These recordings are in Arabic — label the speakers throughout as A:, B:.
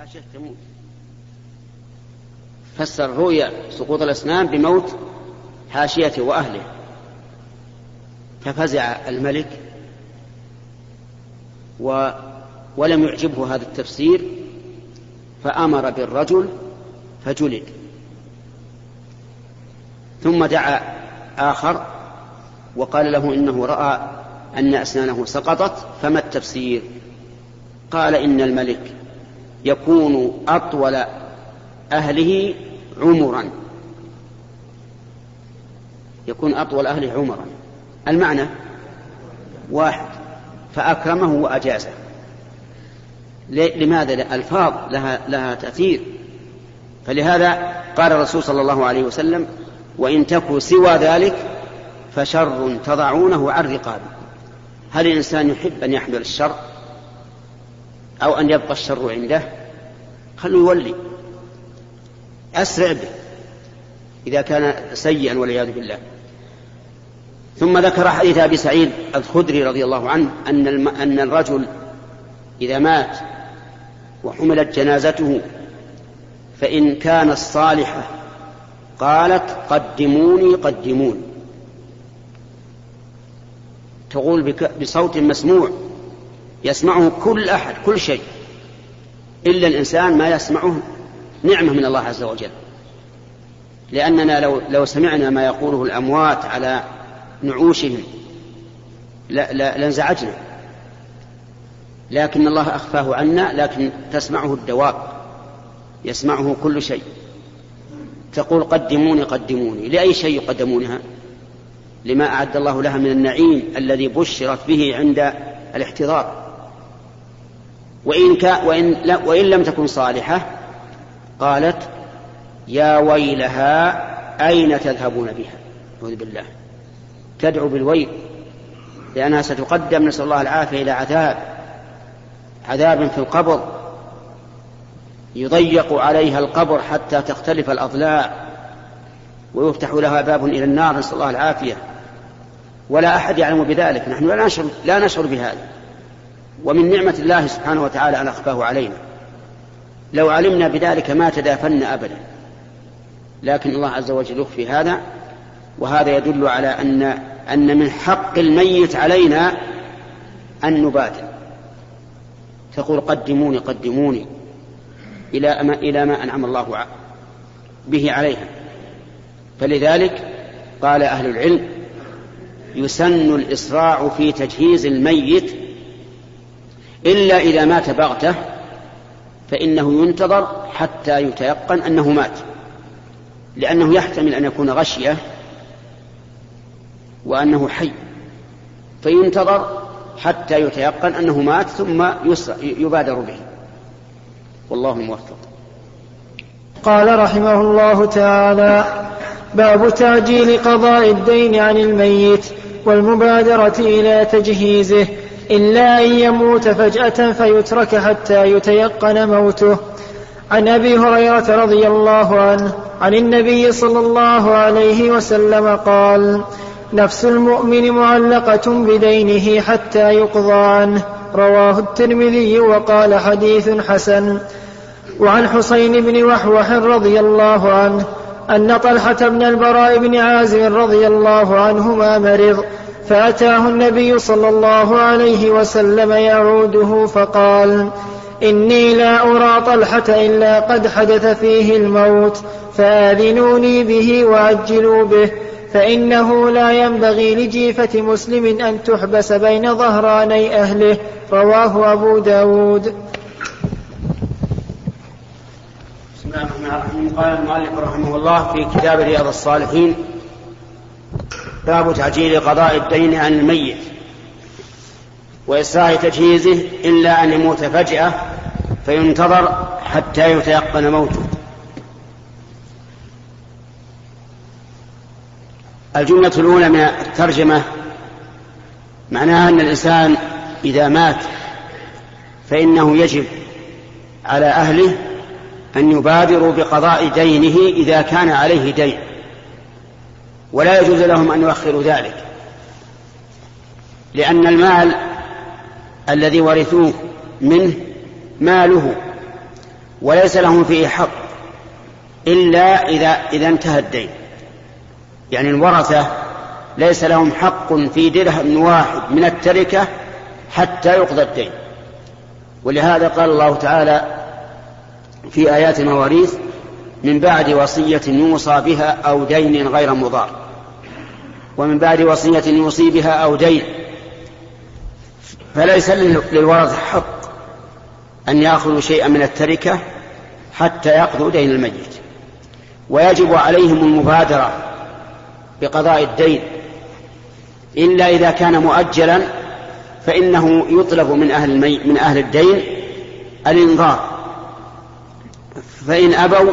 A: حاشيه تموت فسر رؤيا سقوط الأسنان بموت حاشيته وأهله ففزع الملك و ولم يعجبه هذا التفسير فأمر بالرجل فجلد ثم دعا آخر وقال له إنه رأى أن أسنانه سقطت فما التفسير قال إن الملك يكون أطول أهله عمرا يكون أطول أهله عمرا المعنى واحد فأكرمه وأجازه لماذا الألفاظ لها, لها تأثير فلهذا قال الرسول صلى الله عليه وسلم وإن تكوا سوى ذلك فشر تضعونه عن رقابه هل الإنسان يحب أن يحمل الشر أو أن يبقى الشر عنده خلوا يولي أسرع به إذا كان سيئا والعياذ بالله ثم ذكر حديث أبي سعيد الخدري رضي الله عنه أن الم... أن الرجل إذا مات وحملت جنازته فإن كان الصالحة قالت قدموني قدموني تقول بك... بصوت مسموع يسمعه كل أحد كل شيء إلا الإنسان ما يسمعه نعمة من الله عز وجل لأننا لو, لو سمعنا ما يقوله الأموات على نعوشهم لانزعجنا لكن الله أخفاه عنا لكن تسمعه الدواب يسمعه كل شيء تقول قدموني قدموني لأي شيء يقدمونها لما أعد الله لها من النعيم الذي بشرت به عند الاحتضار وإن, كا وإن, وإن لم تكن صالحة قالت يا ويلها أين تذهبون بها أعوذ بالله تدعو بالويل لأنها ستقدم نسأل الله العافية إلى عذاب عذاب في القبر يضيق عليها القبر حتى تختلف الأضلاع ويفتح لها باب إلى النار نسأل الله العافية ولا أحد يعلم بذلك نحن لا نشعر, لا نشعر بهذا ومن نعمة الله سبحانه وتعالى أن أخفاه علينا لو علمنا بذلك ما تدافنا أبدا لكن الله عز وجل يخفي هذا وهذا يدل على أن أن من حق الميت علينا أن نبادر تقول قدموني قدموني إلى ما إلى ما أنعم الله به عليها فلذلك قال أهل العلم يسن الإسراع في تجهيز الميت إلا إذا مات بغتة فإنه ينتظر حتى يتيقن أنه مات لأنه يحتمل أن يكون غشية وأنه حي فينتظر حتى يتيقن أنه مات ثم يبادر به والله موفق
B: قال رحمه الله تعالى باب تعجيل قضاء الدين عن الميت والمبادرة إلى تجهيزه إلا أن يموت فجأة فيترك حتى يتيقن موته عن أبي هريرة رضي الله عنه عن النبي صلى الله عليه وسلم قال نفس المؤمن معلقة بدينه حتى يقضى عنه رواه الترمذي وقال حديث حسن وعن حسين بن وحوح رضي الله عنه أن طلحة بن البراء بن عازم رضي الله عنهما مرض فأتاه النبي صلى الله عليه وسلم يعوده فقال إني لا أرى طلحة إلا قد حدث فيه الموت فآذنوني به وعجلوا به فإنه لا ينبغي لجيفة مسلم أن تحبس بين ظهراني أهله رواه أبو داود
A: بسم الله الرحمن الرحيم قال المؤلف رحمه الله في كتاب رياض الصالحين باب تعجيل قضاء الدين عن الميت وإسراع تجهيزه إلا أن يموت فجأة فينتظر حتى يتيقن موته الجملة الأولى من الترجمة معناها أن الإنسان إذا مات فإنه يجب على أهله أن يبادروا بقضاء دينه إذا كان عليه دين ولا يجوز لهم أن يؤخروا ذلك لأن المال الذي ورثوه منه ماله وليس لهم فيه حق إلا إذا إذا انتهى الدين يعني الورثة ليس لهم حق في درهم واحد من التركة حتى يقضى الدين ولهذا قال الله تعالى في آيات المواريث من بعد وصية يوصى بها أو دين غير مضار ومن بعد وصية يوصي بها أو دين فليس للورث حق أن يأخذوا شيئا من التركة حتى يقضوا دين الميت ويجب عليهم المبادرة بقضاء الدين إلا إذا كان مؤجلا فإنه يطلب من أهل المي... من أهل الدين الإنظار فإن أبوا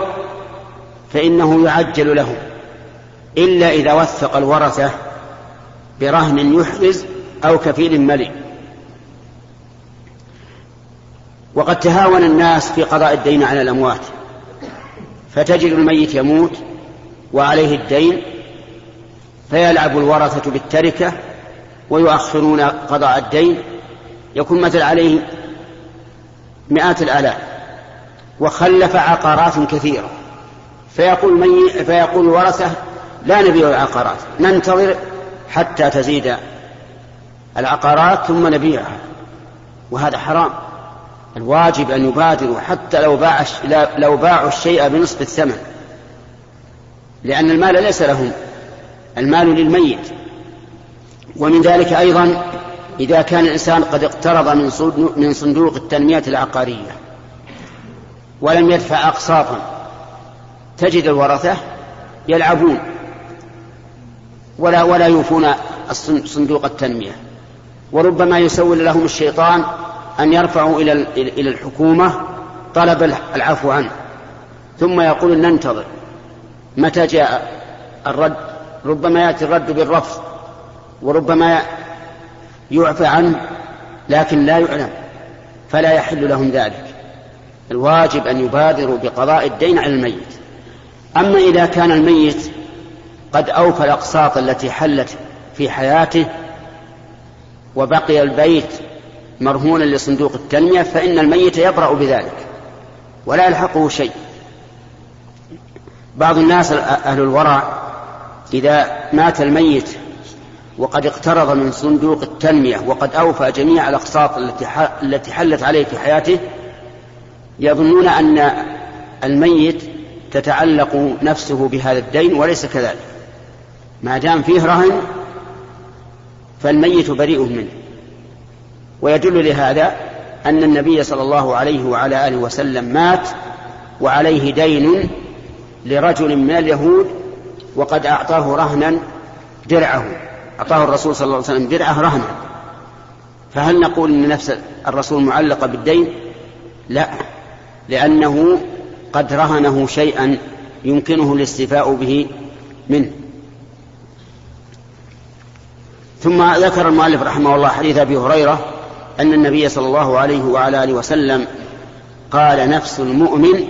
A: فإنه يعجل لهم إلا إذا وثق الورثة برهن يحرز أو كفيل ملئ وقد تهاون الناس في قضاء الدين على الأموات فتجد الميت يموت وعليه الدين فيلعب الورثة بالتركة ويؤخرون قضاء الدين يكون مثل عليه مئات الآلاف وخلف عقارات كثيرة فيقول, مي... فيقول الورثة لا نبيع العقارات ننتظر حتى تزيد العقارات ثم نبيعها وهذا حرام الواجب أن يبادروا حتى لو باع لو باعوا الشيء بنصف الثمن لأن المال ليس لهم المال للميت ومن ذلك أيضا إذا كان الإنسان قد اقترض من صندوق التنمية العقارية ولم يدفع أقساطا تجد الورثة يلعبون ولا ولا يوفون صندوق التنميه وربما يسول لهم الشيطان ان يرفعوا الى الى الحكومه طلب العفو عنه ثم يقول ننتظر متى جاء الرد ربما ياتي الرد بالرفض وربما يعفى عنه لكن لا يعلم فلا يحل لهم ذلك الواجب ان يبادروا بقضاء الدين على الميت اما اذا كان الميت قد أوفى الأقساط التي حلت في حياته وبقي البيت مرهونا لصندوق التنمية فإن الميت يبرأ بذلك ولا يلحقه شيء بعض الناس أهل الورع إذا مات الميت وقد اقترض من صندوق التنمية وقد أوفى جميع الأقساط التي حلت عليه في حياته يظنون أن الميت تتعلق نفسه بهذا الدين وليس كذلك ما دام فيه رهن فالميت بريء منه ويدل لهذا أن النبي صلى الله عليه وعلى آله وسلم مات وعليه دين لرجل من اليهود وقد أعطاه رهنا درعه أعطاه الرسول صلى الله عليه وسلم درعه رهنا فهل نقول أن نفس الرسول معلقة بالدين لا لأنه قد رهنه شيئا يمكنه الاستفاء به منه ثم ذكر المؤلف رحمه الله حديث ابي هريره ان النبي صلى الله عليه وعلى اله وسلم قال نفس المؤمن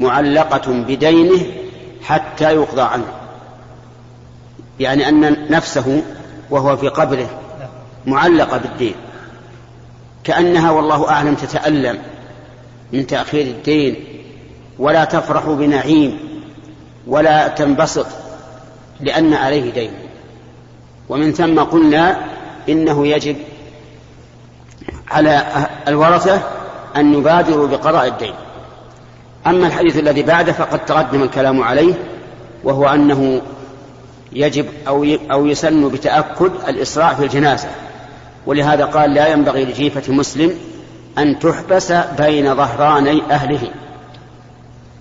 A: معلقه بدينه حتى يقضى عنه يعني ان نفسه وهو في قبره معلقه بالدين كانها والله اعلم تتالم من تاخير الدين ولا تفرح بنعيم ولا تنبسط لان عليه دين ومن ثم قلنا إنه يجب على الورثة أن يبادروا بقضاء الدين أما الحديث الذي بعده فقد تقدم الكلام عليه وهو أنه يجب أو أو يسن بتأكد الإسراع في الجنازة ولهذا قال لا ينبغي لجيفة مسلم أن تحبس بين ظهراني أهله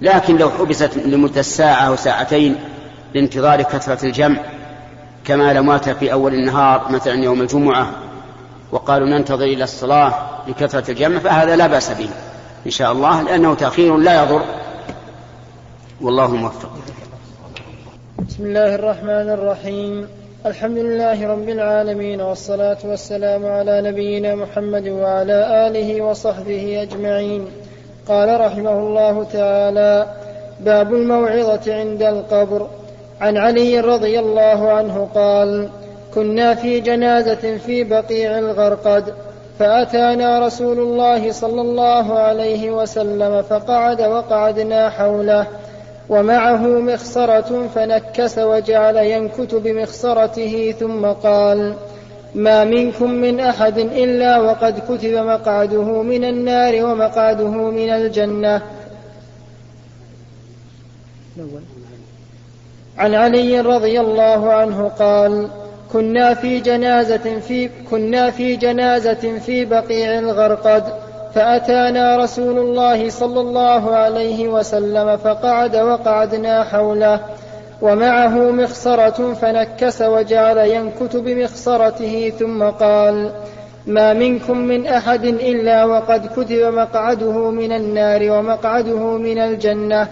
A: لكن لو حبست لمدة ساعة أو ساعتين لانتظار كثرة الجمع كما لو مات في أول النهار مثلا يوم الجمعة وقالوا ننتظر إلى الصلاة لكثرة الجمع فهذا لا بأس به إن شاء الله لأنه تأخير لا يضر والله موفق
B: بسم الله الرحمن الرحيم الحمد لله رب العالمين والصلاة والسلام على نبينا محمد وعلى آله وصحبه أجمعين قال رحمه الله تعالى باب الموعظة عند القبر عن علي رضي الله عنه قال كنا في جنازه في بقيع الغرقد فاتانا رسول الله صلى الله عليه وسلم فقعد وقعدنا حوله ومعه مخصره فنكس وجعل ينكت بمخصرته ثم قال ما منكم من احد الا وقد كتب مقعده من النار ومقعده من الجنه عن علي رضي الله عنه قال كنا في جنازة في كنا في جنازة في بقيع الغرقد فأتانا رسول الله صلى الله عليه وسلم فقعد وقعدنا حوله ومعه مخصرة فنكس وجعل ينكت بمخصرته ثم قال ما منكم من أحد إلا وقد كتب مقعده من النار ومقعده من الجنة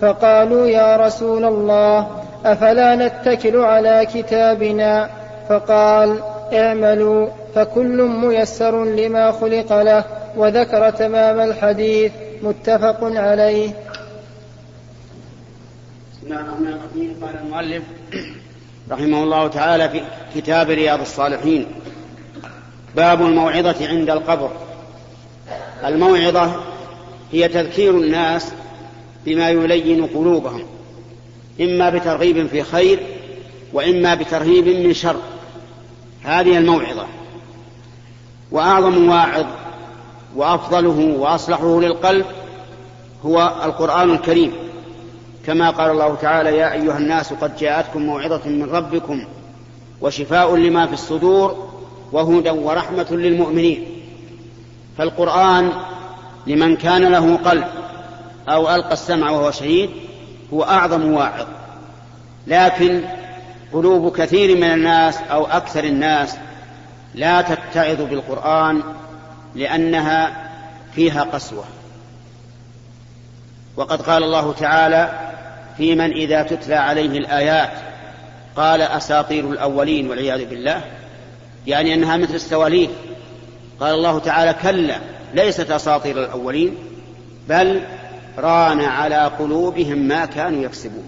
B: فقالوا يا رسول الله افلا نتكل على كتابنا فقال اعملوا فكل ميسر لما خلق له وذكر تمام الحديث متفق عليه
A: قال المؤلف رحمه الله تعالى في كتاب رياض الصالحين باب الموعظة عند القبر الموعظة هي تذكير الناس بما يلين قلوبهم إما بترغيب في خير وإما بترهيب من شر هذه الموعظة وأعظم واعظ وأفضله وأصلحه للقلب هو القرآن الكريم كما قال الله تعالى يا أيها الناس قد جاءتكم موعظة من ربكم وشفاء لما في الصدور وهدى ورحمة للمؤمنين فالقرآن لمن كان له قلب أو ألقى السمع وهو شهيد هو أعظم واعظ لكن قلوب كثير من الناس أو أكثر الناس لا تتعظ بالقرآن لأنها فيها قسوة وقد قال الله تعالى في من إذا تتلى عليه الآيات قال أساطير الأولين والعياذ بالله يعني أنها مثل السواليف قال الله تعالى كلا ليست أساطير الأولين بل ران على قلوبهم ما كانوا يكسبون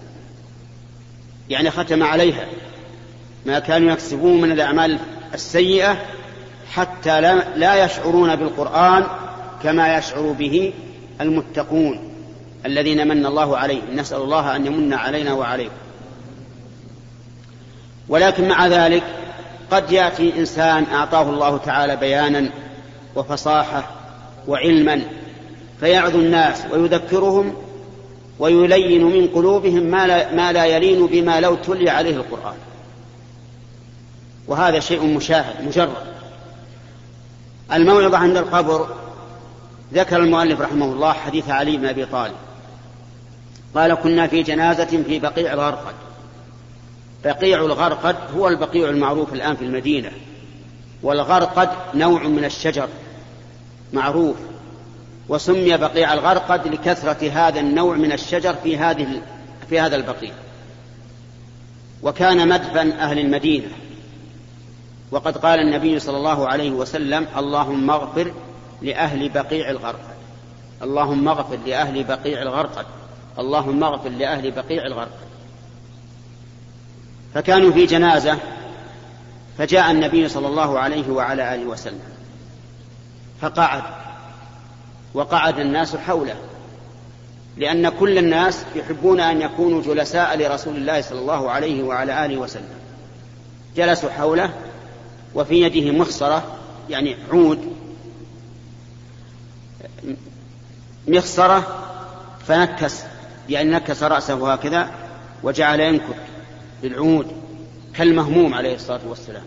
A: يعني ختم عليها ما كانوا يكسبون من الأعمال السيئة حتى لا يشعرون بالقرآن كما يشعر به المتقون الذين من الله عليهم نسأل الله أن يمن علينا وعليكم ولكن مع ذلك قد يأتي إنسان أعطاه الله تعالى بيانا وفصاحة وعلما فيعظ الناس ويذكرهم ويلين من قلوبهم ما لا, ما لا يلين بما لو تلي عليه القرآن وهذا شيء مشاهد مجرد الموعظة عند القبر ذكر المؤلف رحمه الله حديث علي بن أبي طالب قال كنا في جنازة في بقيع الغرقد بقيع الغرقد هو البقيع المعروف الآن في المدينة والغرقد نوع من الشجر معروف وسمي بقيع الغرقد لكثرة هذا النوع من الشجر في هذه في هذا البقيع وكان مدفن أهل المدينة وقد قال النبي صلى الله عليه وسلم اللهم اغفر لأهل بقيع الغرقد اللهم اغفر لأهل بقيع الغرقد اللهم اغفر لأهل بقيع الغرقد فكانوا في جنازة فجاء النبي صلى الله عليه وعلى آله وسلم فقعد وقعد الناس حوله لأن كل الناس يحبون أن يكونوا جلساء لرسول الله صلى الله عليه وعلى آله وسلم جلسوا حوله وفي يده مخصرة يعني عود مخصرة فنكس يعني نكس رأسه هكذا وجعل ينكت بالعود كالمهموم عليه الصلاة والسلام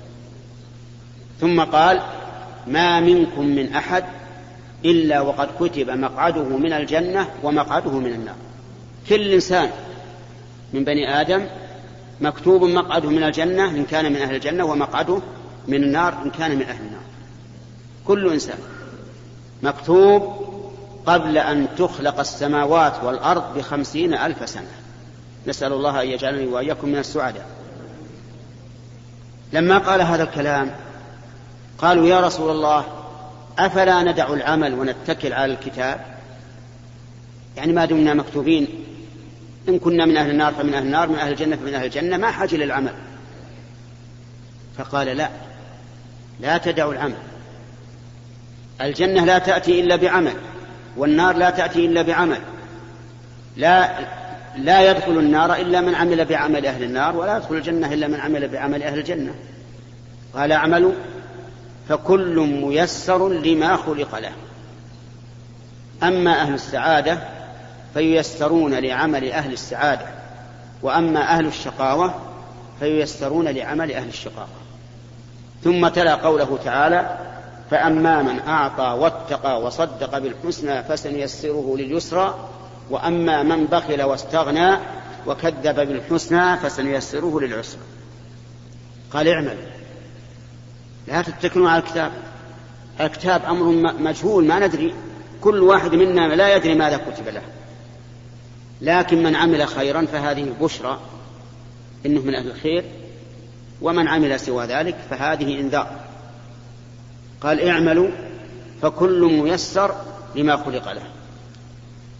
A: ثم قال ما منكم من أحد إلا وقد كتب مقعده من الجنة ومقعده من النار كل إنسان من بني آدم مكتوب مقعده من الجنة إن كان من أهل الجنة ومقعده من النار إن كان من أهل النار كل إنسان مكتوب قبل أن تخلق السماوات والأرض بخمسين ألف سنة نسأل الله أن يجعلني وإياكم من السعداء لما قال هذا الكلام قالوا يا رسول الله أفلا ندع العمل ونتكل على الكتاب يعني ما دمنا مكتوبين إن كنا من أهل النار فمن أهل النار من أهل الجنة فمن أهل الجنة ما حاجة للعمل فقال لا لا تدع العمل الجنة لا تأتي إلا بعمل والنار لا تأتي إلا بعمل لا لا يدخل النار إلا من عمل بعمل أهل النار ولا يدخل الجنة إلا من عمل بعمل أهل الجنة قال اعملوا فكل ميسر لما خلق له اما اهل السعاده فييسرون لعمل اهل السعاده واما اهل الشقاوه فييسرون لعمل اهل الشقاوه ثم تلا قوله تعالى فاما من اعطى واتقى وصدق بالحسنى فسنيسره لليسرى واما من بخل واستغنى وكذب بالحسنى فسنيسره للعسرى قال اعمل لا تتكلون على الكتاب الكتاب أمر مجهول ما ندري كل واحد منا لا يدري ماذا كتب له لكن من عمل خيرا فهذه بشرى إنه من أهل الخير ومن عمل سوى ذلك فهذه إنذار قال اعملوا فكل ميسر لما خلق له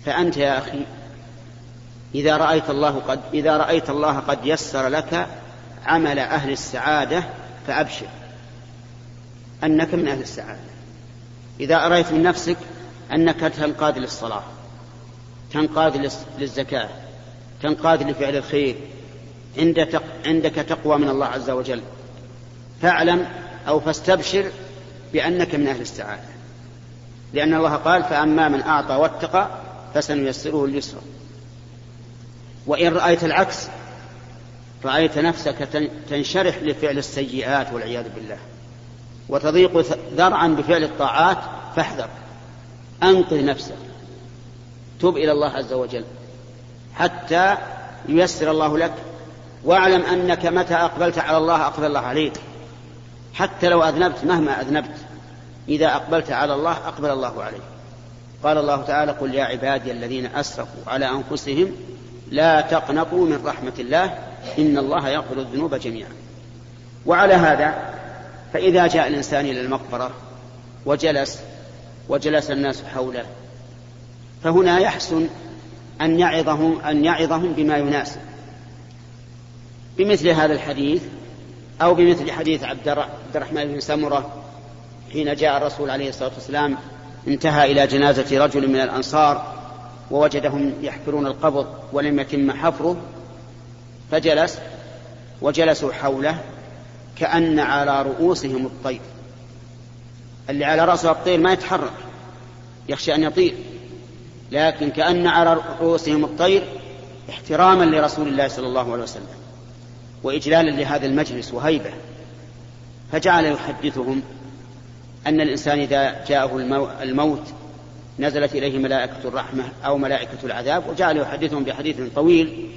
A: فأنت يا أخي إذا رأيت الله قد إذا رأيت الله قد يسر لك عمل أهل السعادة فأبشر أنك من أهل السعادة إذا أرأيت من نفسك أنك تنقاد للصلاة تنقاد للزكاة تنقاد لفعل الخير عندك تقوى من الله عز وجل فاعلم أو فاستبشر بأنك من أهل السعادة لأن الله قال فأما من أعطى واتقى فسنيسره اليسر وإن رأيت العكس رأيت نفسك تنشرح لفعل السيئات والعياذ بالله وتضيق ذرعا بفعل الطاعات فاحذر أنقذ نفسك تب إلى الله عز وجل حتى ييسر الله لك واعلم أنك متى أقبلت على الله أقبل الله عليك حتى لو أذنبت مهما أذنبت إذا أقبلت على الله أقبل الله عليك قال الله تعالى قل يا عبادي الذين أسرفوا على أنفسهم لا تقنطوا من رحمة الله إن الله يغفر الذنوب جميعا وعلى هذا فإذا جاء الإنسان إلى المقبرة وجلس وجلس الناس حوله فهنا يحسن أن يعظهم أن يعظهم بما يناسب بمثل هذا الحديث أو بمثل حديث عبد الرحمن بن سمرة حين جاء الرسول عليه الصلاة والسلام انتهى إلى جنازة رجل من الأنصار ووجدهم يحفرون القبر ولم يتم حفره فجلس وجلسوا حوله كأن على رؤوسهم الطير اللي على رأسه الطير ما يتحرك يخشى أن يطير لكن كأن على رؤوسهم الطير احتراما لرسول الله صلى الله عليه وسلم وإجلالا لهذا المجلس وهيبة فجعل يحدثهم أن الإنسان إذا جاءه الموت نزلت إليه ملائكة الرحمة أو ملائكة العذاب وجعل يحدثهم بحديث طويل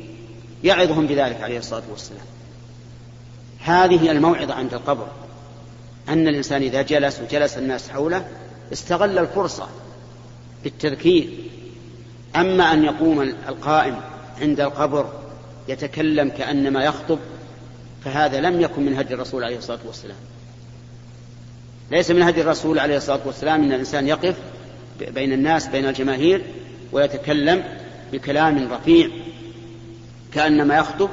A: يعظهم بذلك عليه الصلاة والسلام هذه الموعظة عند القبر أن الإنسان إذا جلس وجلس الناس حوله استغل الفرصة بالتذكير أما أن يقوم القائم عند القبر يتكلم كأنما يخطب فهذا لم يكن من هدي الرسول عليه الصلاة والسلام ليس من هدي الرسول عليه الصلاة والسلام أن الإنسان يقف بين الناس بين الجماهير ويتكلم بكلام رفيع كأنما يخطب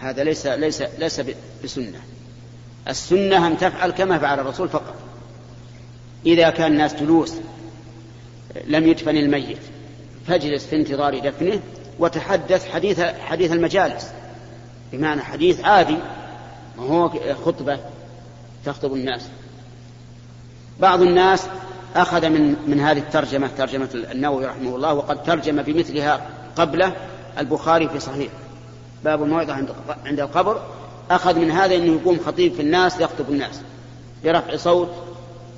A: هذا ليس ليس ليس بسنة السنة أن تفعل كما فعل الرسول فقط إذا كان الناس جلوس لم يدفن الميت فاجلس في انتظار دفنه وتحدث حديث حديث المجالس بمعنى حديث عادي وهو خطبة تخطب الناس بعض الناس أخذ من من هذه الترجمة ترجمة النووي رحمه الله وقد ترجم بمثلها قبله البخاري في صحيح باب الموعظة عند القبر أخذ من هذا أنه يقوم خطيب في الناس يخطب الناس برفع صوت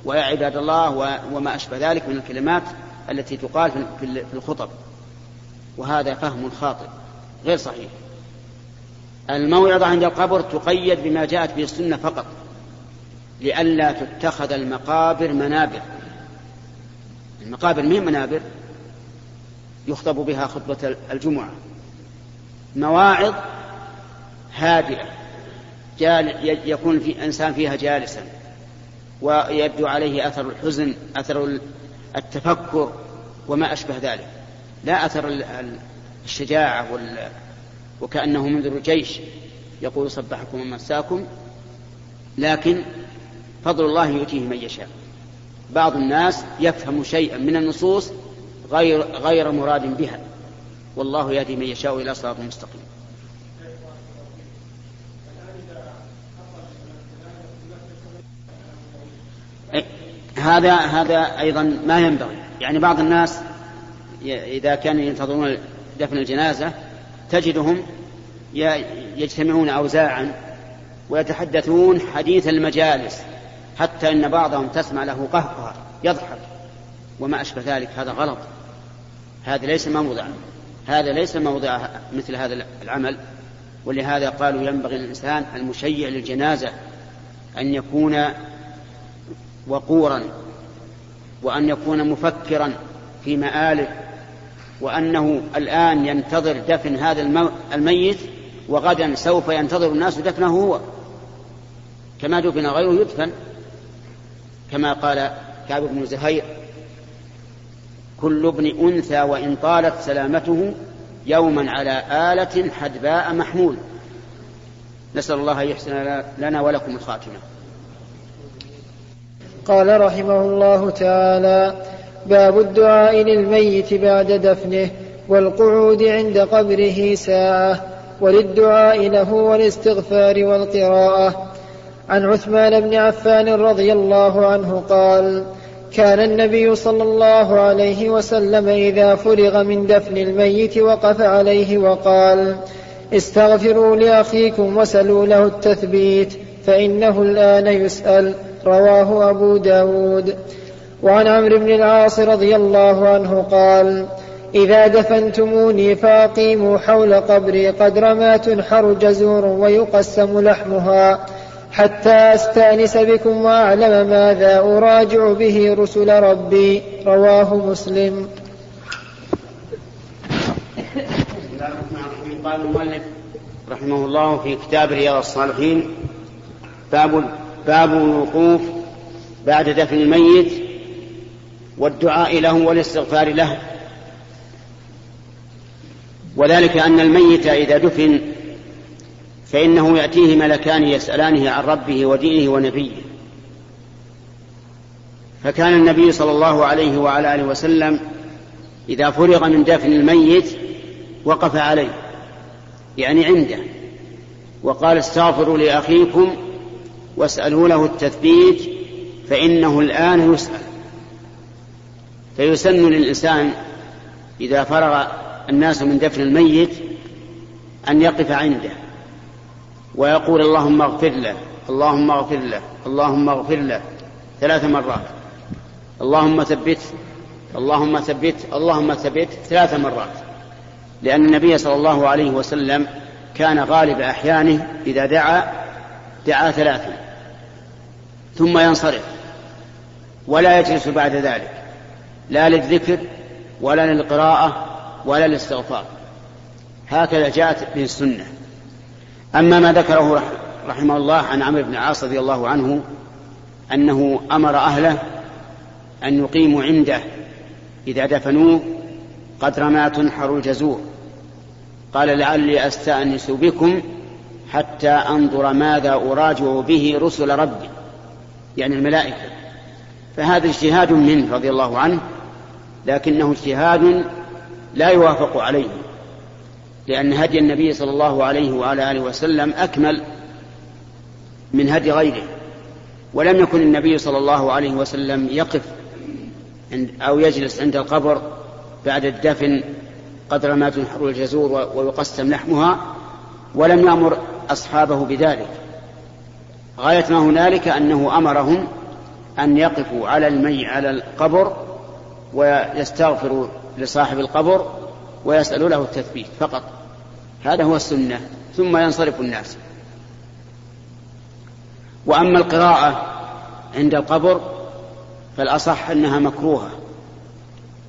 A: ويا عباد الله وما أشبه ذلك من الكلمات التي تقال في الخطب وهذا فهم خاطئ غير صحيح الموعظة عند القبر تقيد بما جاءت به السنة فقط لئلا تتخذ المقابر منابر المقابر من منابر يخطب بها خطبة الجمعة مواعظ هادئة يكون في الإنسان فيها جالسا ويبدو عليه أثر الحزن أثر التفكر وما أشبه ذلك لا أثر الشجاعة وال... وكأنه منذر الجيش يقول صبحكم ومساكم لكن فضل الله يؤتيه من يشاء بعض الناس يفهم شيئا من النصوص غير غير مراد بها والله يهدي من يشاء إلى صراط مستقيم إيه، هذا هذا أيضا ما ينبغي يعني بعض الناس إذا كانوا ينتظرون دفن الجنازة تجدهم يجتمعون أوزاعا ويتحدثون حديث المجالس حتى أن بعضهم تسمع له قهقه يضحك وما أشبه ذلك هذا غلط هذا ليس ما وضعه هذا ليس موضع مثل هذا العمل ولهذا قالوا ينبغي للإنسان المشيع للجنازة أن يكون وقورا وأن يكون مفكرا في مآله وأنه الآن ينتظر دفن هذا الميت وغدا سوف ينتظر الناس دفنه هو كما دفن غيره يدفن كما قال كعب بن زهير كل ابن أنثى وإن طالت سلامته يوما على آلة حدباء محمول نسأل الله يحسن لنا ولكم الخاتمة
B: قال رحمه الله تعالى باب الدعاء للميت بعد دفنه والقعود عند قبره ساعة وللدعاء له والاستغفار والقراءة عن عثمان بن عفان رضي الله عنه قال كان النبي صلى الله عليه وسلم إذا فرغ من دفن الميت وقف عليه وقال استغفروا لأخيكم وسلوا له التثبيت فإنه الآن يسأل رواه أبو داود وعن عمرو بن العاص رضي الله عنه قال إذا دفنتموني فأقيموا حول قبري قدر ما تنحر جزور ويقسم لحمها حتى أستأنس بكم وأعلم ماذا أراجع به رسل ربي رواه مسلم
A: قال المؤلف رحمه الله في كتاب رياض الصالحين باب باب الوقوف بعد دفن الميت والدعاء له والاستغفار له وذلك أن الميت إذا دفن فإنه يأتيه ملكان يسألانه عن ربه ودينه ونبيه فكان النبي صلى الله عليه وعلى آله وسلم إذا فرغ من دفن الميت وقف عليه يعني عنده وقال استغفروا لأخيكم واسألوا له التثبيت فإنه الآن يسأل فيسن للإنسان إذا فرغ الناس من دفن الميت أن يقف عنده ويقول اللهم اغفر له اللهم اغفر له اللهم اغفر له ثلاث مرات اللهم ثبته اللهم ثبته اللهم ثبته ثلاث مرات لأن النبي صلى الله عليه وسلم كان غالب أحيانه إذا دعا دعا ثلاثا ثم ينصرف ولا يجلس بعد ذلك لا للذكر ولا للقراءة ولا للاستغفار هكذا جاءت به السنه أما ما ذكره رحمه الله عن عمرو بن العاص رضي الله عنه أنه أمر أهله أن يقيموا عنده إذا دفنوه قدر ما تنحر الجزور قال لعلي أستأنس بكم حتى أنظر ماذا أراجع به رسل ربي يعني الملائكة فهذا اجتهاد منه رضي الله عنه لكنه اجتهاد لا يوافق عليه لأن هدي النبي صلى الله عليه وعلى آله وسلم أكمل من هدي غيره ولم يكن النبي صلى الله عليه وسلم يقف أو يجلس عند القبر بعد الدفن قدر ما تنحر الجزور ويقسم لحمها ولم يأمر أصحابه بذلك غاية ما هنالك أنه أمرهم أن يقفوا على المي على القبر ويستغفروا لصاحب القبر ويسألوا له التثبيت فقط هذا هو السنة ثم ينصرف الناس وأما القراءة عند القبر فالأصح أنها مكروهة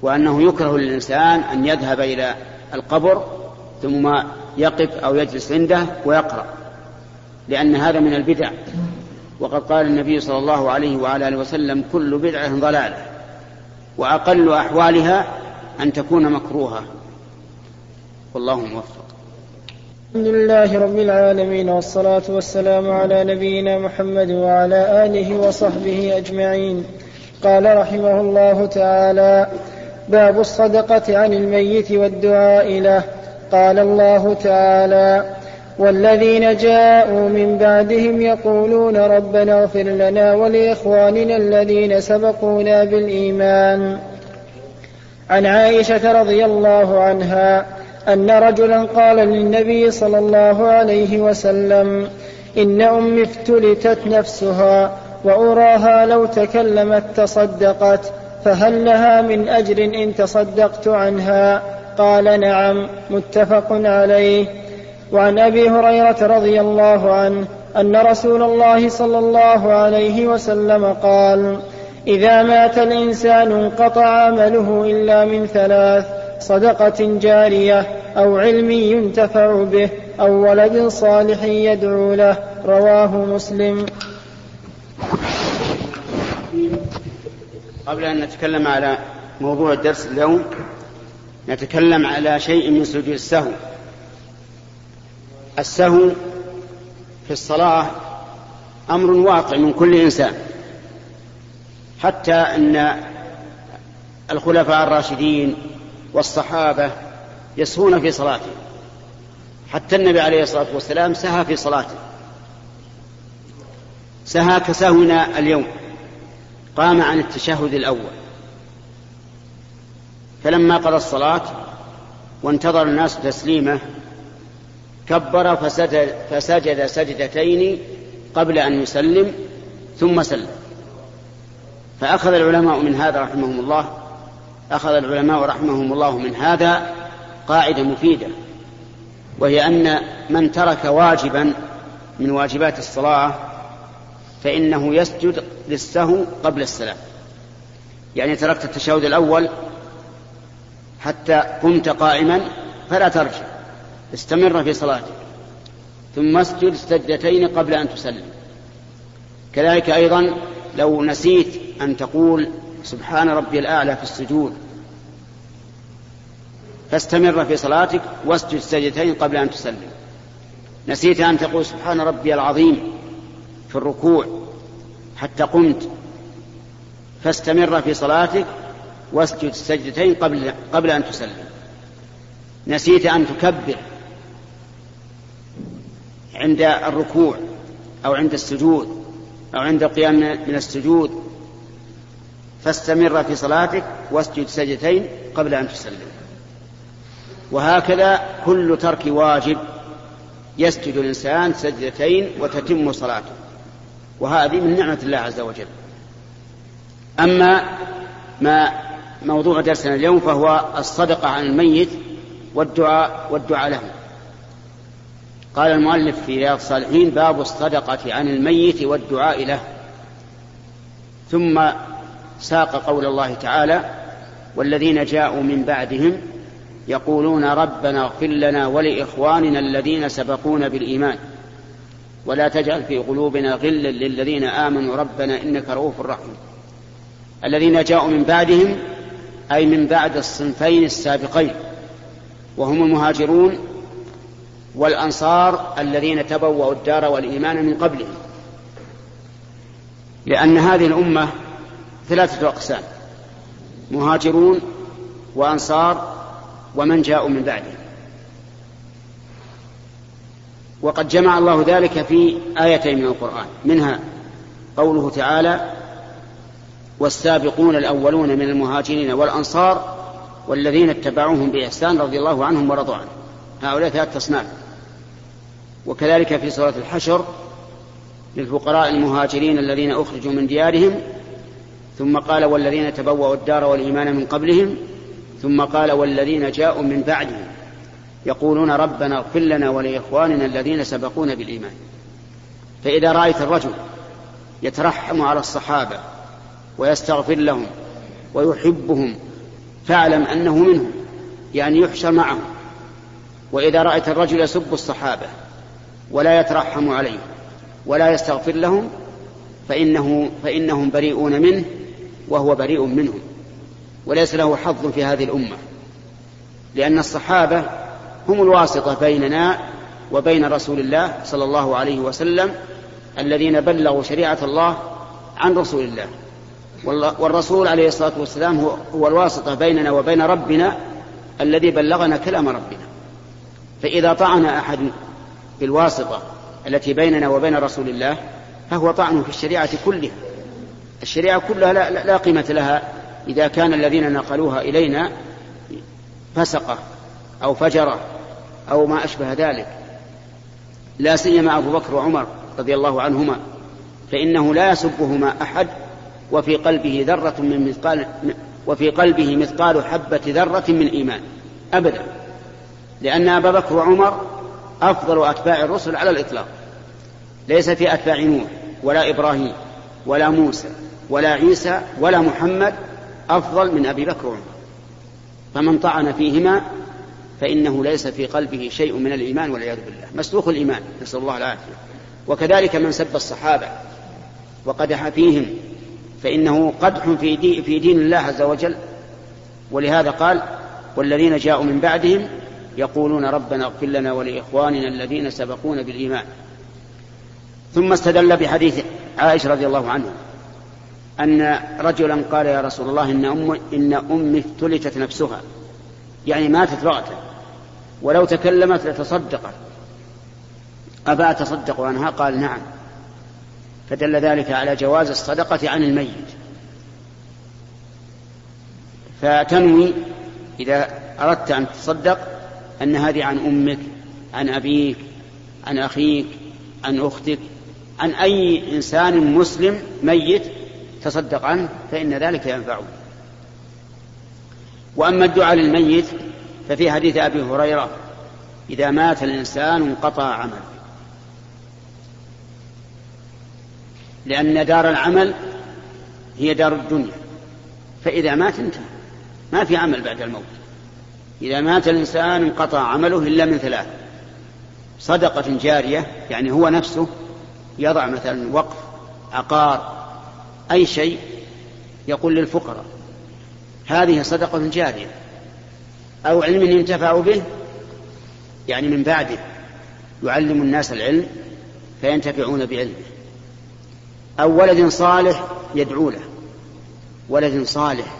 A: وأنه يكره للإنسان أن يذهب إلى القبر ثم يقف أو يجلس عنده ويقرأ لأن هذا من البدع وقد قال النبي صلى الله عليه وعلى آله وسلم كل بدعة ضلالة وأقل أحوالها أن تكون مكروهة والله موفق
B: الحمد لله رب العالمين والصلاة والسلام على نبينا محمد وعلى آله وصحبه أجمعين قال رحمه الله تعالى باب الصدقة عن الميت والدعاء له قال الله تعالى والذين جاءوا من بعدهم يقولون ربنا اغفر لنا ولإخواننا الذين سبقونا بالإيمان عن عائشة رضي الله عنها أن رجلا قال للنبي صلى الله عليه وسلم إن أمي افتلتت نفسها وأراها لو تكلمت تصدقت فهل لها من أجر إن تصدقت عنها قال نعم متفق عليه وعن أبي هريرة رضي الله عنه أن رسول الله صلى الله عليه وسلم قال إذا مات الإنسان انقطع عمله إلا من ثلاث صدقة جارية أو علم ينتفع به أو ولد صالح يدعو له رواه مسلم
A: قبل أن نتكلم على موضوع الدرس اليوم نتكلم على شيء من سجود السهو السهو في الصلاة أمر واقع من كل إنسان حتى أن الخلفاء الراشدين والصحابة يسهون في صلاتهم حتى النبي عليه الصلاة والسلام سهى في صلاته سهى كسهونا اليوم قام عن التشهد الأول فلما قضى الصلاة وانتظر الناس تسليمه كبر فسجد, فسجد سجدتين قبل أن يسلم ثم سلم فأخذ العلماء من هذا رحمهم الله أخذ العلماء رحمهم الله من هذا قاعدة مفيدة وهي أن من ترك واجبا من واجبات الصلاة فإنه يسجد للسهو قبل السلام يعني تركت التشهد الأول حتى قمت قائما فلا ترجع استمر في صلاتك ثم اسجد سجدتين قبل أن تسلم كذلك أيضا لو نسيت أن تقول سبحان ربي الأعلى في السجود فاستمر في صلاتك واسجد سجدتين قبل أن تسلم نسيت أن تقول سبحان ربي العظيم في الركوع حتى قمت فاستمر في صلاتك واسجد سجدتين قبل قبل أن تسلم نسيت أن تكبر عند الركوع أو عند السجود أو عند القيام من السجود فاستمر في صلاتك واسجد سجدتين قبل أن تسلم وهكذا كل ترك واجب يسجد الإنسان سجدتين وتتم صلاته وهذه من نعمة الله عز وجل أما ما موضوع درسنا اليوم فهو الصدقة عن الميت والدعاء والدعاء له قال المؤلف في رياض الصالحين باب الصدقة عن الميت والدعاء له ثم ساق قول الله تعالى والذين جاءوا من بعدهم يقولون ربنا اغفر لنا ولاخواننا الذين سبقونا بالايمان ولا تجعل في قلوبنا غلا للذين امنوا ربنا انك رؤوف رحيم الذين جاءوا من بعدهم اي من بعد الصنفين السابقين وهم المهاجرون والانصار الذين تبوأوا الدار والايمان من قبلهم لان هذه الامه ثلاثة أقسام مهاجرون وأنصار ومن جاءوا من بعدهم وقد جمع الله ذلك في آيتين من القرآن منها قوله تعالى والسابقون الأولون من المهاجرين والأنصار والذين اتبعوهم بإحسان رضي الله عنهم ورضوا عنه هؤلاء ثلاثة أصناف وكذلك في سورة الحشر للفقراء المهاجرين الذين أخرجوا من ديارهم ثم قال والذين تبوأوا الدار والإيمان من قبلهم ثم قال والذين جاءوا من بعدهم يقولون ربنا اغفر لنا ولإخواننا الذين سبقونا بالإيمان فإذا رأيت الرجل يترحم على الصحابة ويستغفر لهم ويحبهم فاعلم أنه منهم يعني يحشر معهم وإذا رأيت الرجل يسب الصحابة ولا يترحم عليهم ولا يستغفر لهم فإنه فإنهم بريئون منه وهو بريء منهم وليس له حظ في هذه الأمة لأن الصحابة هم الواسطة بيننا وبين رسول الله صلى الله عليه وسلم الذين بلغوا شريعة الله عن رسول الله والرسول عليه الصلاة والسلام هو, الواسطة بيننا وبين ربنا الذي بلغنا كلام ربنا فإذا طعن أحد بالواسطة التي بيننا وبين رسول الله فهو طعن في الشريعة كلها الشريعة كلها لا, لا, لا قيمة لها إذا كان الذين نقلوها إلينا فسقة أو فجرة أو ما أشبه ذلك لا سيما أبو بكر وعمر رضي الله عنهما فإنه لا يسبهما أحد وفي قلبه ذرة من مثقال وفي قلبه مثقال حبة ذرة من إيمان أبدا لأن أبا بكر وعمر أفضل أتباع الرسل على الإطلاق ليس في أتباع نوح ولا إبراهيم ولا موسى ولا عيسى ولا محمد أفضل من أبي بكر وعمر فمن طعن فيهما فإنه ليس في قلبه شيء من الإيمان والعياذ بالله مسلوخ الإيمان نسأل الله العافية وكذلك من سب الصحابة وقدح فيهم فإنه قدح في, دي في دين الله عز وجل ولهذا قال والذين جاءوا من بعدهم يقولون ربنا اغفر لنا ولإخواننا الذين سبقونا بالإيمان ثم استدل بحديث عائشة رضي الله عنها أن رجلا قال يا رسول الله إن أمي, إن أمي افتلتت نفسها يعني ماتت بغتة ولو تكلمت لتصدقت أبا أتصدق عنها قال نعم فدل ذلك على جواز الصدقة عن الميت فتنوي إذا أردت أن تصدق أن هذه عن أمك عن أبيك عن أخيك عن أختك عن أي إنسان مسلم ميت تصدق عنه فإن ذلك ينفعه وأما الدعاء للميت ففي حديث أبي هريرة إذا مات الإنسان انقطع عمله لأن دار العمل هي دار الدنيا فإذا مات انتهى ما في عمل بعد الموت إذا مات الإنسان انقطع عمله إلا من ثلاث صدقة جارية يعني هو نفسه يضع مثلا وقف عقار أي شيء يقول للفقراء هذه صدقة جارية أو علم ينتفع به يعني من بعده يعلم الناس العلم فينتفعون بعلمه أو ولد صالح يدعو له ولد صالح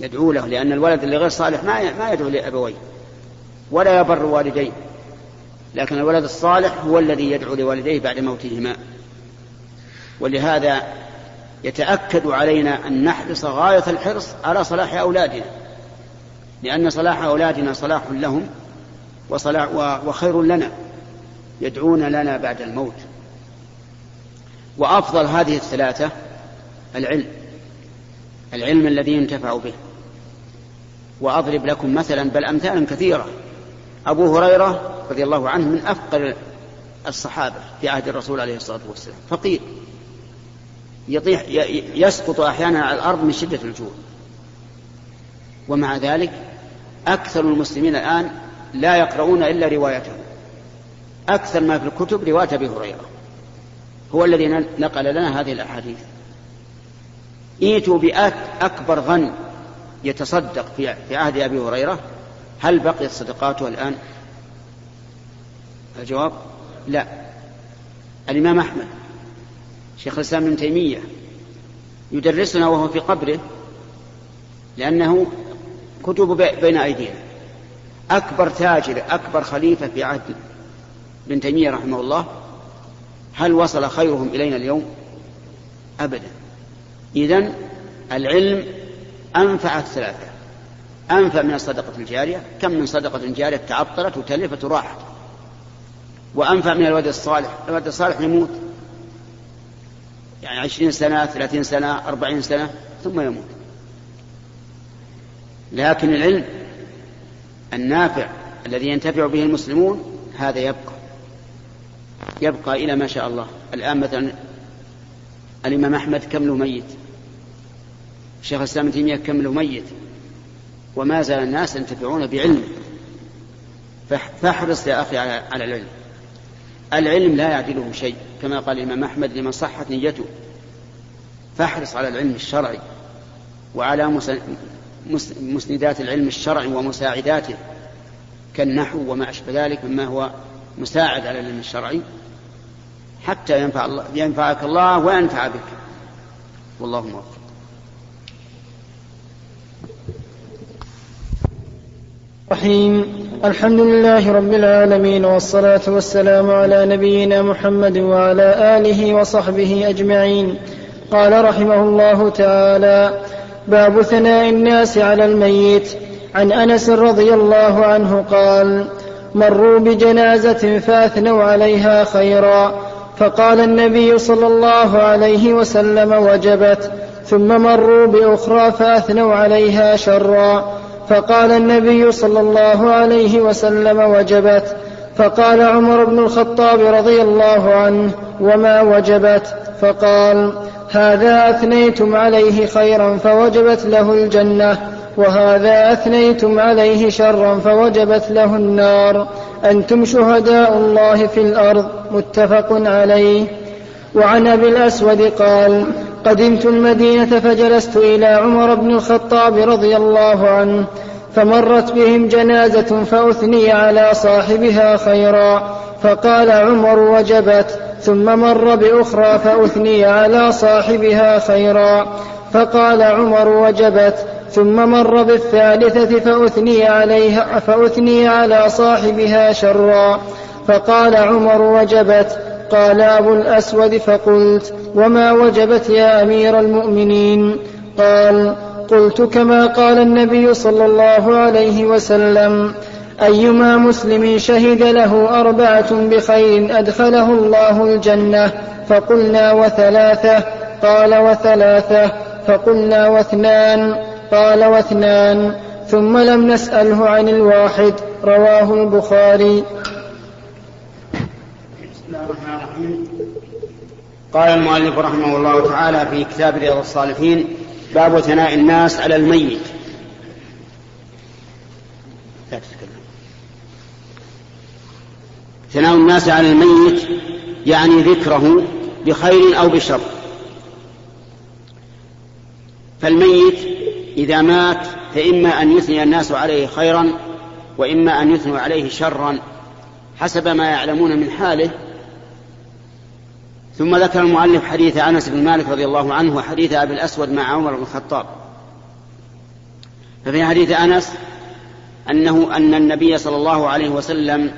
A: يدعو له لأن الولد اللي غير صالح ما ما يدعو لأبويه ولا يبر والديه لكن الولد الصالح هو الذي يدعو لوالديه بعد موتهما ولهذا يتأكد علينا أن نحرص غاية الحرص على صلاح أولادنا لأن صلاح أولادنا صلاح لهم وصلاح وخير لنا يدعون لنا بعد الموت وأفضل هذه الثلاثة العلم العلم الذي ينتفع به وأضرب لكم مثلا بل أمثالا كثيرة أبو هريرة رضي الله عنه من أفقر الصحابة في عهد الرسول عليه الصلاة والسلام فقير يطيح يسقط أحيانا على الأرض من شدة الجوع ومع ذلك أكثر المسلمين الآن لا يقرؤون إلا روايته أكثر ما في الكتب رواية أبي هريرة هو الذي نقل لنا هذه الأحاديث ايتوا بأكبر غن يتصدق في عهد أبي هريرة هل بقيت صدقاته الآن الجواب لا الإمام أحمد شيخ الإسلام ابن تيمية يدرسنا وهو في قبره لأنه كتب بين أيدينا أكبر تاجر أكبر خليفة في عهد ابن تيمية رحمه الله هل وصل خيرهم إلينا اليوم أبدا إذا العلم أنفع الثلاثة أنفع من الصدقة الجارية كم من صدقة جارية تعطلت وتلفت وراحت وأنفع من الولد الصالح الولد الصالح يموت يعني عشرين سنة ثلاثين سنة أربعين سنة ثم يموت لكن العلم النافع الذي ينتفع به المسلمون هذا يبقى يبقى إلى ما شاء الله الآن مثلا الإمام أحمد كم له ميت شيخ الإسلام تيمية كم له ميت وما زال الناس ينتفعون بعلمه فاحرص يا أخي على العلم العلم لا يعدله شيء كما قال الإمام أحمد لمن صحت نيته فاحرص على العلم الشرعي وعلى مسندات العلم الشرعي ومساعداته كالنحو وما أشبه ذلك مما هو مساعد على العلم الشرعي حتى ينفع الله ينفعك الله وينفع بك والله موفق
B: الرحيم الحمد لله رب العالمين والصلاة والسلام على نبينا محمد وعلى آله وصحبه أجمعين قال رحمه الله تعالى باب ثناء الناس على الميت عن أنس رضي الله عنه قال مروا بجنازة فأثنوا عليها خيرا فقال النبي صلى الله عليه وسلم وجبت ثم مروا بأخرى فأثنوا عليها شرا فقال النبي صلى الله عليه وسلم وجبت فقال عمر بن الخطاب رضي الله عنه وما وجبت فقال هذا اثنيتم عليه خيرا فوجبت له الجنه وهذا اثنيتم عليه شرا فوجبت له النار انتم شهداء الله في الارض متفق عليه وعن ابي الاسود قال قدمت المدينة فجلست إلى عمر بن الخطاب رضي الله عنه فمرت بهم جنازة فأثني على صاحبها خيرا فقال عمر وجبت ثم مر بأخرى فأثني على صاحبها خيرا فقال عمر وجبت ثم مر بالثالثة فأثني عليها فأثني على صاحبها شرا فقال عمر وجبت قال أبو الأسود فقلت وما وجبت يا امير المؤمنين قال قلت كما قال النبي صلى الله عليه وسلم ايما مسلم شهد له اربعه بخير ادخله الله الجنه فقلنا وثلاثه قال وثلاثه فقلنا واثنان قال واثنان ثم لم نساله عن الواحد رواه البخاري بسم
A: الله الرحمن الرحيم قال المؤلف رحمه الله تعالى في كتاب رياض الصالحين باب ثناء الناس على الميت لا تتكلم ثناء الناس على الميت يعني ذكره بخير أو بشر فالميت إذا مات فإما أن يثني الناس عليه خيرا وإما أن يثنوا عليه شرا حسب ما يعلمون من حاله ثم ذكر المؤلف حديث انس بن مالك رضي الله عنه وحديث ابي الاسود مع عمر بن الخطاب ففي حديث انس انه ان النبي صلى الله عليه وسلم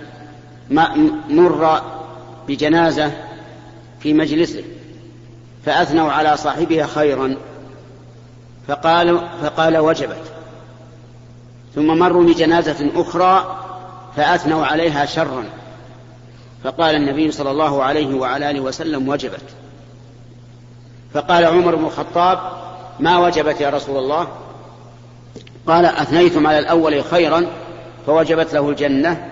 A: مر بجنازه في مجلسه فاثنوا على صاحبها خيرا فقال فقال وجبت ثم مروا بجنازه اخرى فاثنوا عليها شرا فقال النبي صلى الله عليه وعلى اله وسلم وجبت فقال عمر بن الخطاب ما وجبت يا رسول الله قال اثنيتم على الاول خيرا فوجبت له الجنه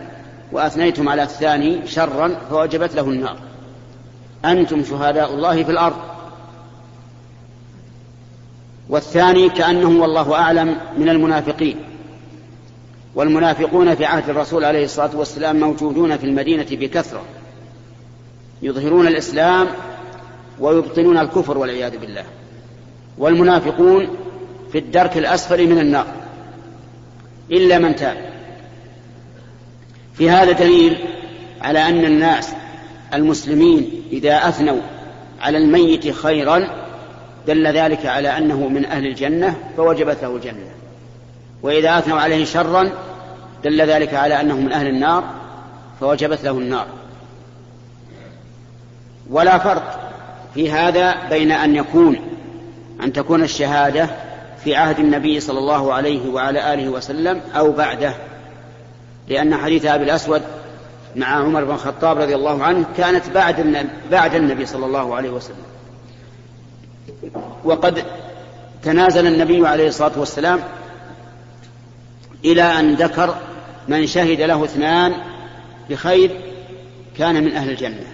A: واثنيتم على الثاني شرا فوجبت له النار انتم شهداء الله في الارض والثاني كانه والله اعلم من المنافقين والمنافقون في عهد الرسول عليه الصلاه والسلام موجودون في المدينه بكثره يظهرون الاسلام ويبطنون الكفر والعياذ بالله والمنافقون في الدرك الاسفل من النار الا من تاب في هذا دليل على ان الناس المسلمين اذا اثنوا على الميت خيرا دل ذلك على انه من اهل الجنه فوجبت له الجنه وإذا أثنوا عليه شرا دل ذلك على أنه من أهل النار فوجبت له النار ولا فرق في هذا بين أن يكون أن تكون الشهادة في عهد النبي صلى الله عليه وعلى آله وسلم أو بعده لأن حديث أبي الأسود مع عمر بن الخطاب رضي الله عنه كانت بعد بعد النبي صلى الله عليه وسلم وقد تنازل النبي عليه الصلاة والسلام إلى أن ذكر من شهد له اثنان بخير كان من أهل الجنة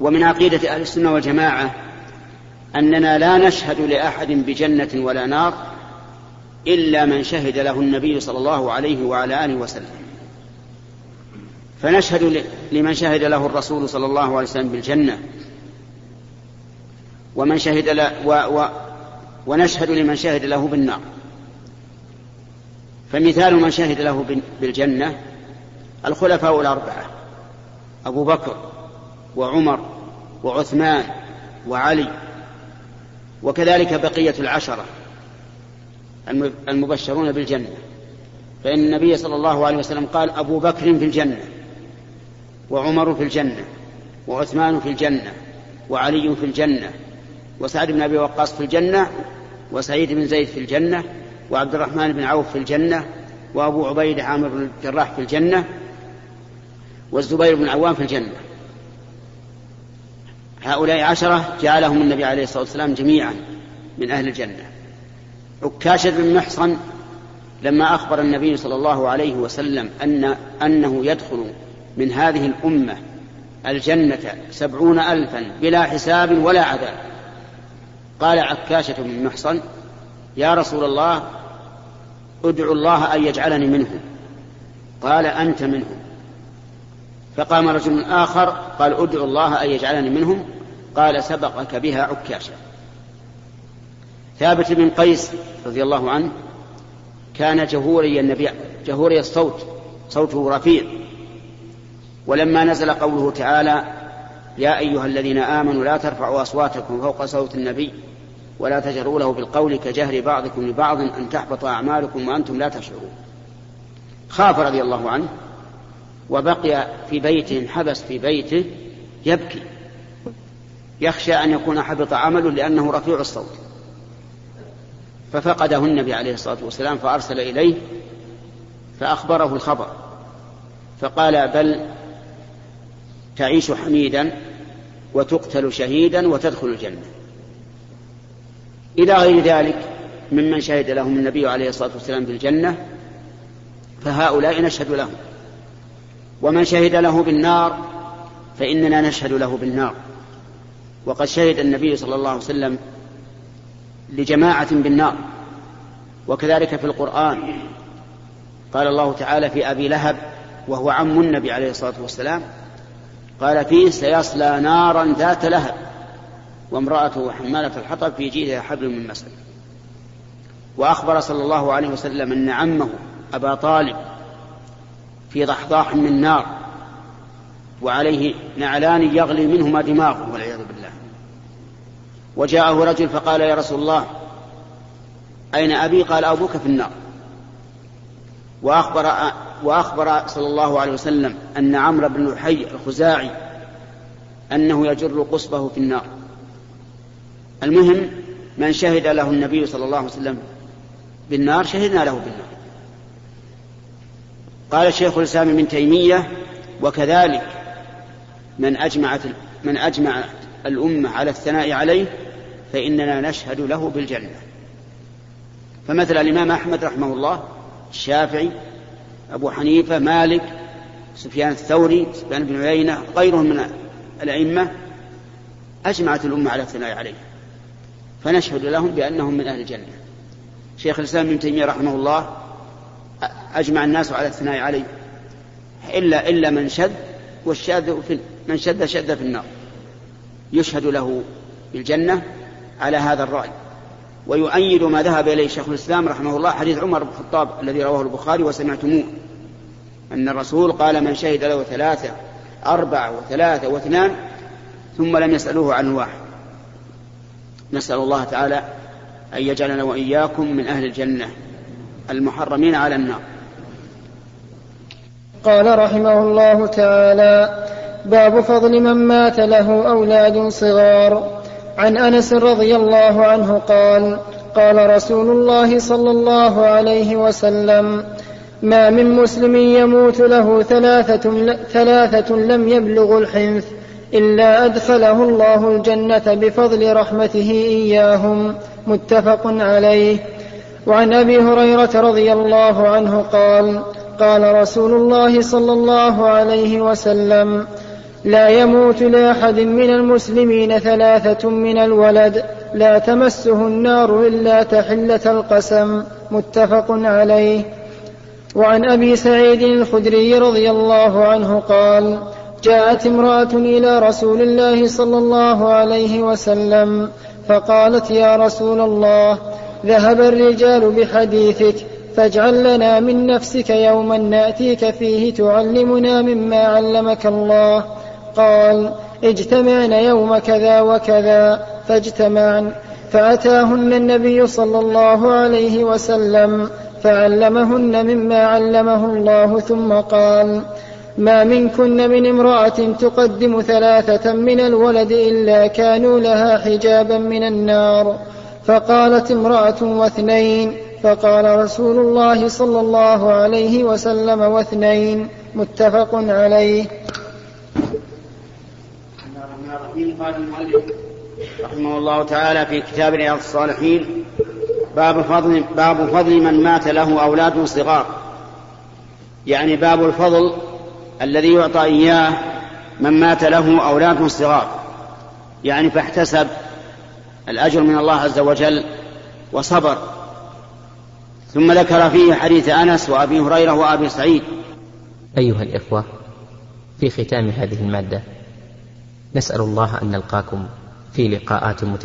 A: ومن عقيدة أهل السنة والجماعة أننا لا نشهد لأحد بجنة ولا نار إلا من شهد له النبي صلى الله عليه وعلى آله وسلم فنشهد لمن شهد له الرسول صلى الله عليه وسلم بالجنة ومن شهد له و و ونشهد لمن شهد له بالنار فمثال من شهد له بالجنة الخلفاء الأربعة أبو بكر وعمر وعثمان وعلي وكذلك بقية العشرة المبشرون بالجنة فإن النبي صلى الله عليه وسلم قال أبو بكر في الجنة وعمر في الجنة وعثمان في الجنة وعلي في الجنة وسعد بن أبي وقاص في الجنة وسعيد بن زيد في الجنة وعبد الرحمن بن عوف في الجنة وأبو عبيد عامر بن الجراح في الجنة والزبير بن عوام في الجنة هؤلاء عشرة جعلهم النبي عليه الصلاة والسلام جميعا من أهل الجنة عكاشة بن محصن لما أخبر النبي صلى الله عليه وسلم أن أنه يدخل من هذه الأمة الجنة سبعون ألفا بلا حساب ولا عذاب قال عكاشة بن محصن يا رسول الله ادعو الله أن يجعلني منهم قال أنت منهم فقام رجل آخر قال ادعو الله أن يجعلني منهم قال سبقك بها عكاشة ثابت بن قيس رضي الله عنه كان جهوري النبي جهوري الصوت صوته رفيع ولما نزل قوله تعالى يا أيها الذين آمنوا لا ترفعوا أصواتكم فوق صوت النبي ولا تجروا له بالقول كجهر بعضكم لبعض أن تحبط أعمالكم وأنتم لا تشعرون خاف رضي الله عنه وبقي في بيته انحبس في بيته يبكي يخشى أن يكون حبط عمله لأنه رفيع الصوت ففقده النبي عليه الصلاة والسلام فأرسل إليه فأخبره الخبر فقال بل تعيش حميدا وتقتل شهيدا وتدخل الجنه إلى غير ذلك ممن شهد لهم النبي عليه الصلاة والسلام بالجنة فهؤلاء نشهد لهم ومن شهد له بالنار فإننا نشهد له بالنار وقد شهد النبي صلى الله عليه وسلم لجماعة بالنار وكذلك في القرآن قال الله تعالى في أبي لهب وهو عم النبي عليه الصلاة والسلام قال فيه سيصلى نارا ذات لهب وامرأته حمالة الحطب في جيدها حبل من مسد وأخبر صلى الله عليه وسلم أن عمه أبا طالب في ضحضاح من نار وعليه نعلان يغلي منهما دماغه والعياذ بالله وجاءه رجل فقال يا رسول الله أين أبي قال أبوك في النار وأخبر, وأخبر صلى الله عليه وسلم أن عمرو بن لحي الخزاعي أنه يجر قصبه في النار المهم من شهد له النبي صلى الله عليه وسلم بالنار شهدنا له بالنار قال شيخ الاسلام ابن تيميه وكذلك من اجمعت من اجمع الامه على الثناء عليه فاننا نشهد له بالجنه فمثل الامام احمد رحمه الله الشافعي ابو حنيفه مالك سفيان الثوري سفيان بن عيينه غيرهم من الائمه اجمعت الامه على الثناء عليه فنشهد لهم بأنهم من أهل الجنة شيخ الإسلام ابن تيمية رحمه الله أجمع الناس على الثناء عليه إلا إلا من شذ والشاذ في من شذ شذ في النار يشهد له بالجنة على هذا الرأي ويؤيد ما ذهب إليه شيخ الإسلام رحمه الله حديث عمر بن الخطاب الذي رواه البخاري وسمعتموه أن الرسول قال من شهد له ثلاثة أربعة وثلاثة واثنان ثم لم يسألوه عن واحد نسأل الله تعالى أن يجعلنا وإياكم من أهل الجنة المحرمين على النار
B: قال رحمه الله تعالى باب فضل من مات له أولاد صغار عن أنس رضي الله عنه قال قال رسول الله صلى الله عليه وسلم ما من مسلم يموت له ثلاثة, ثلاثة لم يبلغ الحنث إلا أدخله الله الجنة بفضل رحمته إياهم متفق عليه وعن أبي هريرة رضي الله عنه قال قال رسول الله صلى الله عليه وسلم لا يموت لأحد من المسلمين ثلاثة من الولد لا تمسه النار إلا تحلة القسم متفق عليه وعن أبي سعيد الخدري رضي الله عنه قال جاءت امرأة إلى رسول الله صلى الله عليه وسلم فقالت يا رسول الله ذهب الرجال بحديثك فاجعل لنا من نفسك يوما ناتيك فيه تعلمنا مما علمك الله قال اجتمعن يوم كذا وكذا فاجتمعن فأتاهن النبي صلى الله عليه وسلم فعلمهن مما علمه الله ثم قال ما منكن من امرأة تقدم ثلاثة من الولد إلا كانوا لها حجابا من النار فقالت امرأة واثنين فقال رسول الله صلى الله عليه وسلم واثنين متفق عليه
A: قال المؤلف رحمه الله تعالى في كتاب رياض الصالحين باب فضل باب فضل من مات له أولاد صغار يعني باب الفضل الذي يعطى إياه من مات له أولاد صغار يعني فاحتسب الأجر من الله عز وجل وصبر ثم ذكر فيه حديث أنس وأبي هريرة وأبي سعيد أيها الإخوة في ختام هذه المادة نسأل الله أن نلقاكم في لقاءات متجددة